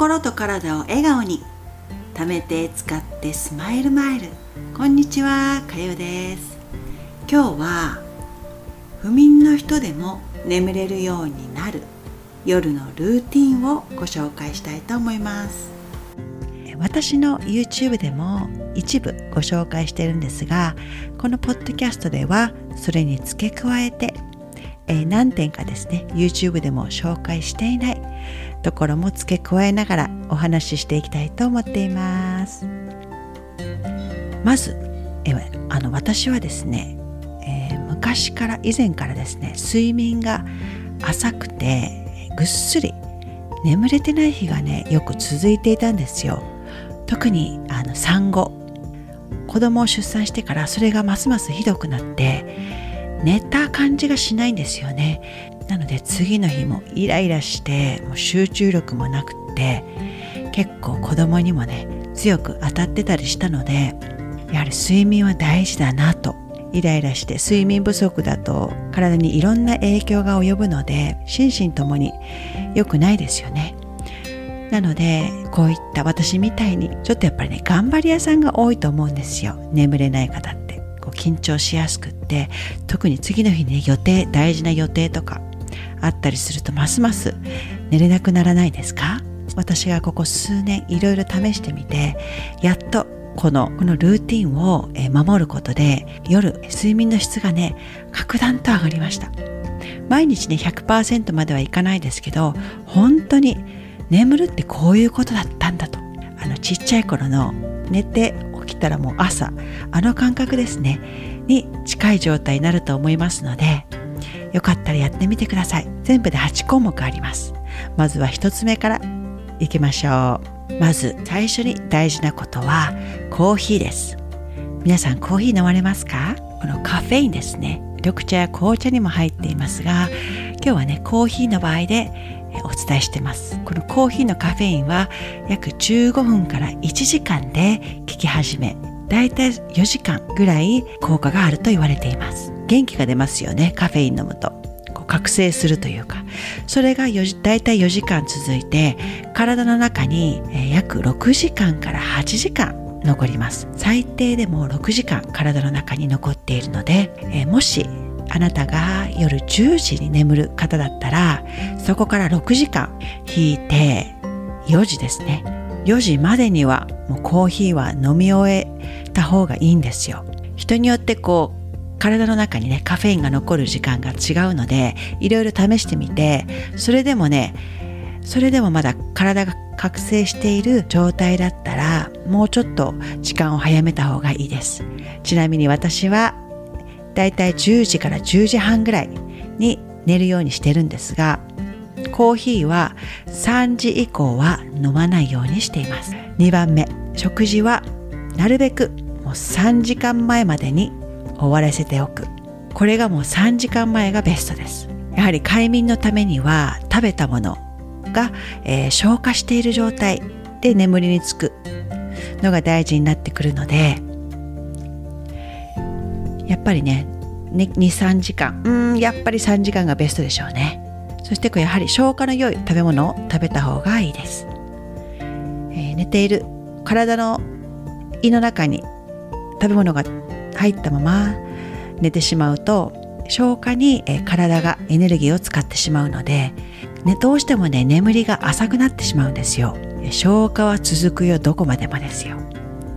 心と体を笑顔に。貯めて使ってスマイルマイル。こんにちはかよです。今日は不眠の人でも眠れるようになる。夜のルーティンをご紹介したいと思います。私の YouTube でも一部ご紹介してるんですがこのポッドキャストではそれに付け加えて、えー、何点かですね YouTube でも紹介していないところも付け加えながらお話ししていきたいと思っています。まずえあの私はですね、えー、昔から以前からですね睡眠が浅くてぐっすり眠れてない日がねよく続いていたんですよ。特にあの産後。子供を出産してからそれがますますひどくなって寝た感じがしないんですよね。なので次の日もイライラしてもう集中力もなくって結構子供にもね強く当たってたりしたのでやはり睡眠は大事だなとイライラして睡眠不足だと体にいろんな影響が及ぶので心身ともに良くないですよね。なのでこういった私みたいにちょっとやっぱりね頑張り屋さんが多いと思うんですよ。眠れない方ってこう緊張しやすくって特に次の日にね予定大事な予定とかあったりするとますます寝れなくならないですか？私がここ数年いろいろ試してみてやっとこのこのルーティンを守ることで夜睡眠の質がね格段と上がりました。毎日ね100%まではいかないですけど本当に眠るってこういうことだったんだと。あのちっちゃい頃の寝て起きたらもう朝あの感覚ですねに近い状態になると思いますのでよかったらやってみてください。全部で8項目あります。まずは1つ目からいきましょう。まず最初に大事なことはコーヒーです。皆さんコーヒー飲まれますか？このカフェインですね。緑茶や紅茶にも入っていますが今日はねコーヒーの場合でお伝えしてます。このコーヒーのカフェインは約15分から1時間で効き始めだいたい4時間ぐらい効果があると言われています。元気が出ますよね。カフェイン飲むと。こう覚醒するというか。それがだいたい4時間続いて体の中に約6時間から8時間残ります。最低でも6時間体の中に残っているので、えもしあなたが夜10時に眠る方だったらそこから6時間引いて4時ですね。4時までにはもうコーヒーは飲み終えた方がいいんですよ。人によってこう体の中にねカフェインが残る時間が違うのでいろいろ試してみてそれでもねそれでもまだ体が覚醒している状態だったらもうちょっと時間を早めた方がいいです。ちなみに私はだいたい10時から10時半ぐらいに寝るようにしてるんですがコーヒーは3時以降は飲まないようにしています。2番目食事はなるべくもう3時間前までに終わらせておく。これがもう3時間前がベストです。やはり快眠のためには食べたものが、えー、消化している状態で眠りにつくのが大事になってくるのでやっぱりね23時間。うんやっぱり3時間がベストでしょうね。そしてやはり消化の良い食べ物を食べた方がいいです、えー、寝ている体の胃の中に食べ物が入ったまま寝てしまうと消化に、え、体がエネルギーを使ってしまうので、ね、どうしてもね眠りが浅くなってしまうんですよ。消化は続くよどこまでもですよ、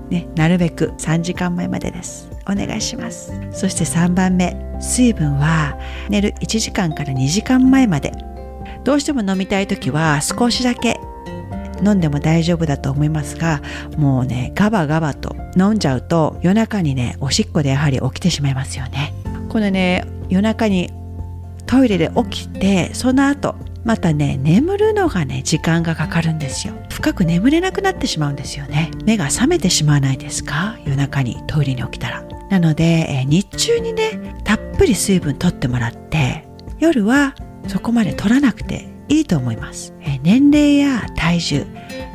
ね、なるべく3時間前までです。お願いします。そして3番目水分は寝る1時間から2時間前まで。どうしても飲みたい時は少しだけ飲んでも大丈夫だと思いますがもうねガバガバと飲んじゃうと夜中にねおしっこでやはり起きてしまいますよね。このね夜中にトイレで起きてその後またね眠るのがね時間がかかるんですよ。深く眠れなくなってしまうんですよね。目が覚めてしまわないですか？夜中にトイレに起きたら。なので、え日中にねたっぷり水分とってもらって夜はそこまで取らなくていいと思います、年齢や体重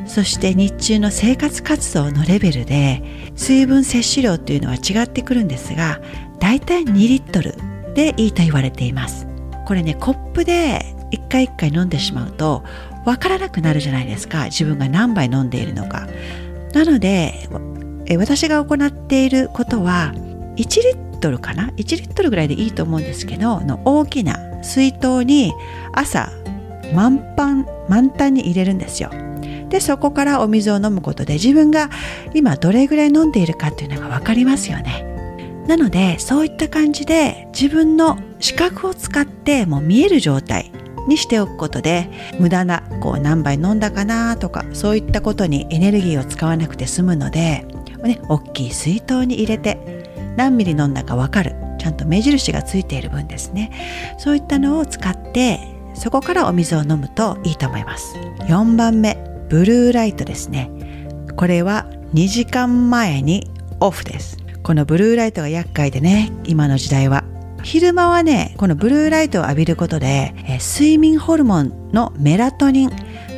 そして日中の生活活動のレベルで水分摂取量っていうのは違ってくるんですがだいたい2リットルでいいと言われています。これねコップで一回一回飲んでしまうとわからなくなるじゃないですか自分が何杯飲んでいるのか。なので私が行っていることは1リットルかな？1リットルぐらいでいいと思うんですけどの大きな水筒に朝満パン満タンに入れるんですよ。でそこからお水を飲むことで自分が今どれぐらい飲んでいるかっていうのが分かりますよね。なのでそういった感じで自分の視覚を使ってもう見える状態にしておくことで無駄なこう何杯飲んだかなとかそういったことにエネルギーを使わなくて済むので、ね、大きい水筒に入れて何ミリ飲んだか分かるちゃんと目印がついている分ですね。そういったのを使ってそこからお水を飲むといいと思います。4番目ブルーライトですね。これは2時間前にオフです。このブルーライトが厄介でね今の時代は。昼間はねこのブルーライトを浴びることで、え睡眠ホルモンのメラトニン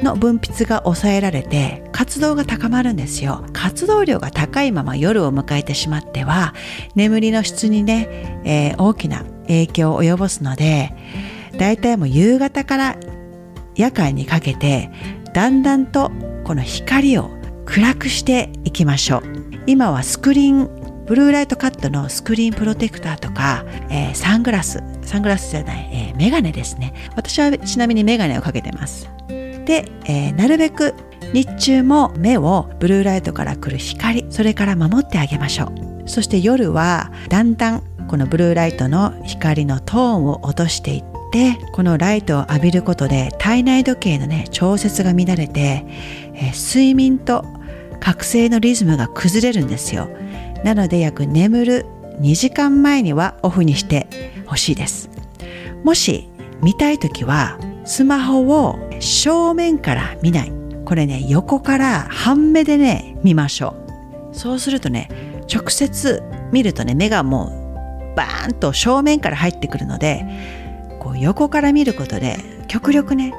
の分泌が抑えられて活動が高まるんですよ。活動量が高いまま夜を迎えてしまっては眠りの質にね、えー、大きな影響を及ぼすのでだいたいもう夕方から夜間にかけてだんだんとこの光を暗くしていきましょう。今はスクリーンブルーライトカットのスクリーンプロテクターとか、えー、サングラスサングラスじゃない、えー、メガネですね。私はちなみにメガネをかけてます。で、えー、なるべく日中も目をブルーライトから来る光それから守ってあげましょう。そして夜はだんだんこのブルーライトの光のトーンを落としていってこのライトを浴びることで体内時計のね調節が乱れて、えー、睡眠と覚醒のリズムが崩れるんですよ。なので約眠る2時間前にはオフにしてほしいです。もし見たい時はスマホを正面から見ない。これね横から半目でね見ましょう。そうするとね直接見るとね目がもうバーンと正面から入ってくるのでこう横から見ることで極力ね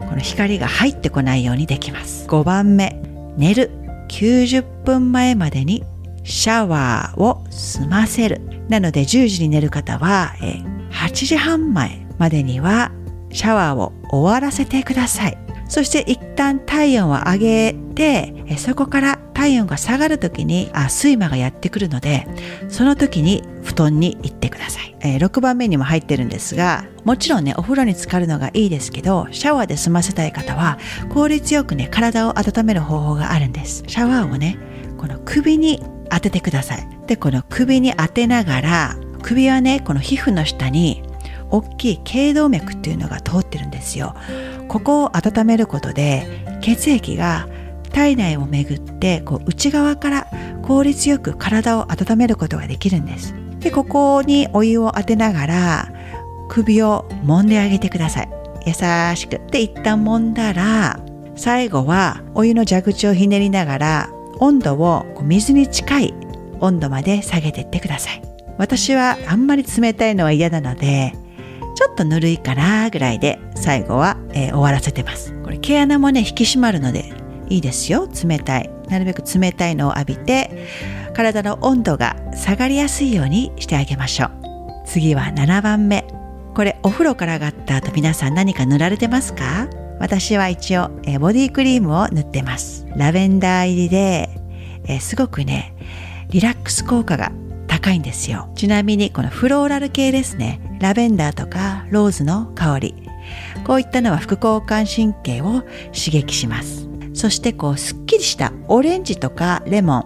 この光が入ってこないようにできます5番目寝る90分前までにシャワーを済ませる。なので10時に寝る方は、え8時半前までにはシャワーを終わらせてください。そして一旦体温を上げて、そこから体温が下がる時にあ睡魔がやってくるので、その時に布団に行ってください。え6番目にも入ってるんですが、もちろんね、お風呂に浸かるのがいいですけど、シャワーで済ませたい方は、効率よくね、体を温める方法があるんです。シャワーをね、この首に当ててください。で、この首に当てながら、首はね、この皮膚の下に大きい頸動脈っていうのが通ってるんですよ。ここを温めることで血液が体内を巡ってこう内側から効率よく体を温めることができるんです。で、ここにお湯を当てながら首を揉んであげてください。優しく。で、一旦揉んだら最後はお湯の蛇口をひねりながら温度を水に近い温度まで下げていってください私はあんまり冷たいのは嫌なのでちょっとぬるいかなぐらいで最後は、えー、終わらせてますこれ毛穴もね引き締まるのでいいですよ冷たいなるべく冷たいのを浴びて体の温度が下がりやすいようにしてあげましょう次は7番目これお風呂から上がった後皆さん何か塗られてますか？私は一応、えボディクリームを塗ってます。ラベンダー入りで、えすごくね、リラックス効果が高いんですよ。ちなみにこのフローラル系ですね。ラベンダーとかローズの香り。こういったのは副交感神経を刺激します。そしてこうすっきりしたオレンジとかレモン、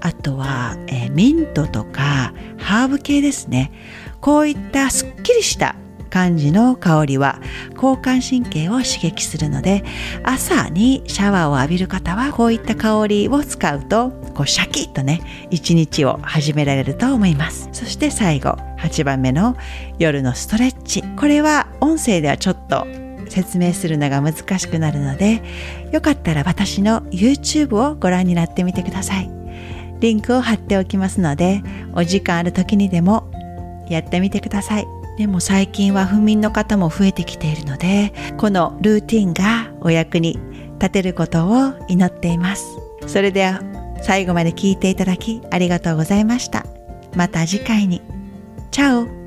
あとは、えミントとかハーブ系ですね。こういったすっきりした感じの香りは交感神経を刺激するので朝にシャワーを浴びる方はこういった香りを使うとこうシャキッとね一日を始められると思いますそして最後8番目の夜のストレッチこれは音声ではちょっと説明するのが難しくなるのでよかったら私の YouTube をご覧になってみてください。リンクを貼っておきますのでお時間ある時にでもやってみてください。でも最近は不眠の方も増えてきているのでこのルーティンがお役に立てることを祈っています。それでは最後まで聞いていただきありがとうございました。また次回に。チャオ。